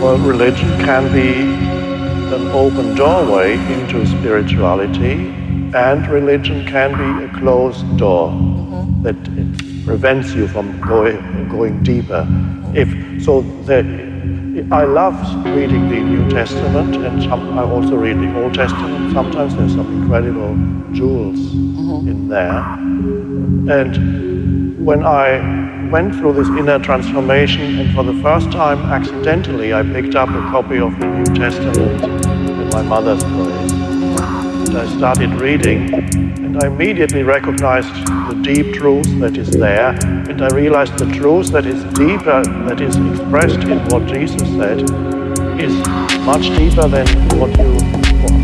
Well, religion can be an open doorway into spirituality, and religion can be a closed door mm-hmm. that it prevents you from going, going deeper. If so, there, I love reading the New Testament, and some, I also read the Old Testament. Sometimes there's some incredible jewels mm-hmm. in there. And when I went through this inner transformation, and for the first time, accidentally, I picked up a copy of the New Testament in my mother's place. And I started reading, and I immediately recognized the deep truth that is there, and I realized the truth that is deeper, that is expressed in what Jesus said, is much deeper than what you,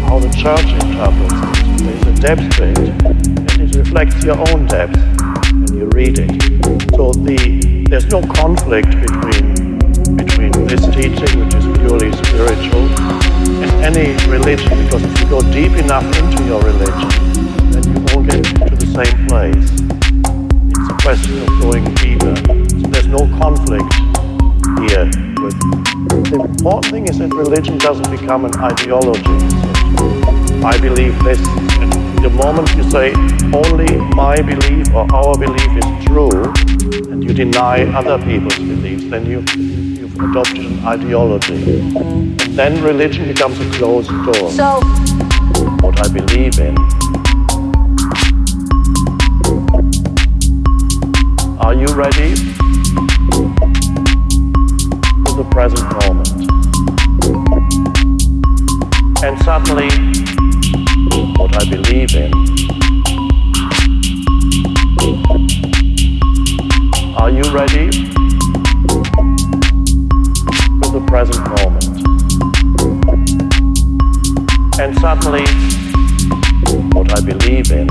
how the church interprets it. There's a depth to it, and it reflects your own depth when you read it. So the there's no conflict between between this teaching, which is purely spiritual, and any religion, because if you go deep enough into your religion, then you all get to the same place. It's a question of going deeper. So there's no conflict here. With the important thing is that religion doesn't become an ideology. I believe this, the moment you say only my belief or our belief is true, and you deny other people's beliefs, then you, you've adopted an ideology. And then religion becomes a closed door. So, what I believe in. Are you ready? for the present moment. And suddenly, what I believe in. Are you ready? for the present moment. And suddenly, what I believe in.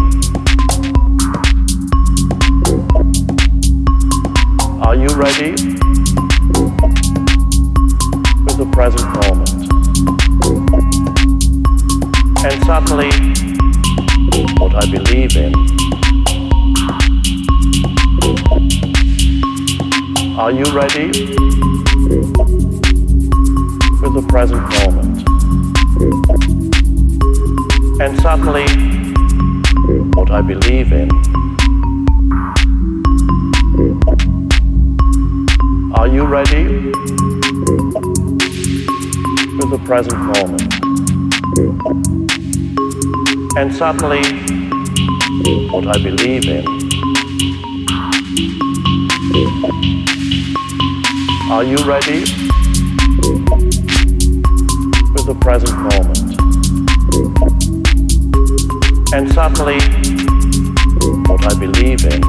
Are you ready? With the present moment. And suddenly, I believe in. Are you ready? for the present moment. And suddenly, what I believe in. Are you ready? With the present moment. And suddenly, what I believe in. Are you ready for the present moment? And suddenly, what I believe in.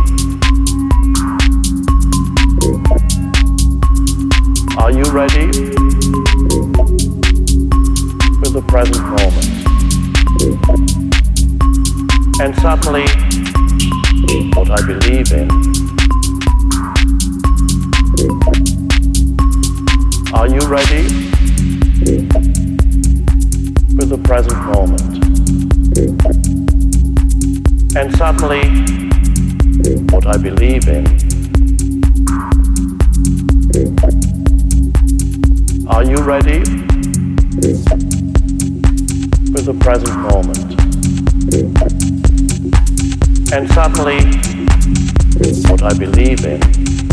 Are you ready for the present moment? And suddenly, what I believe in. Are you ready for the present moment? And suddenly, what I believe in. Are you ready for the present moment? And suddenly, what I believe in.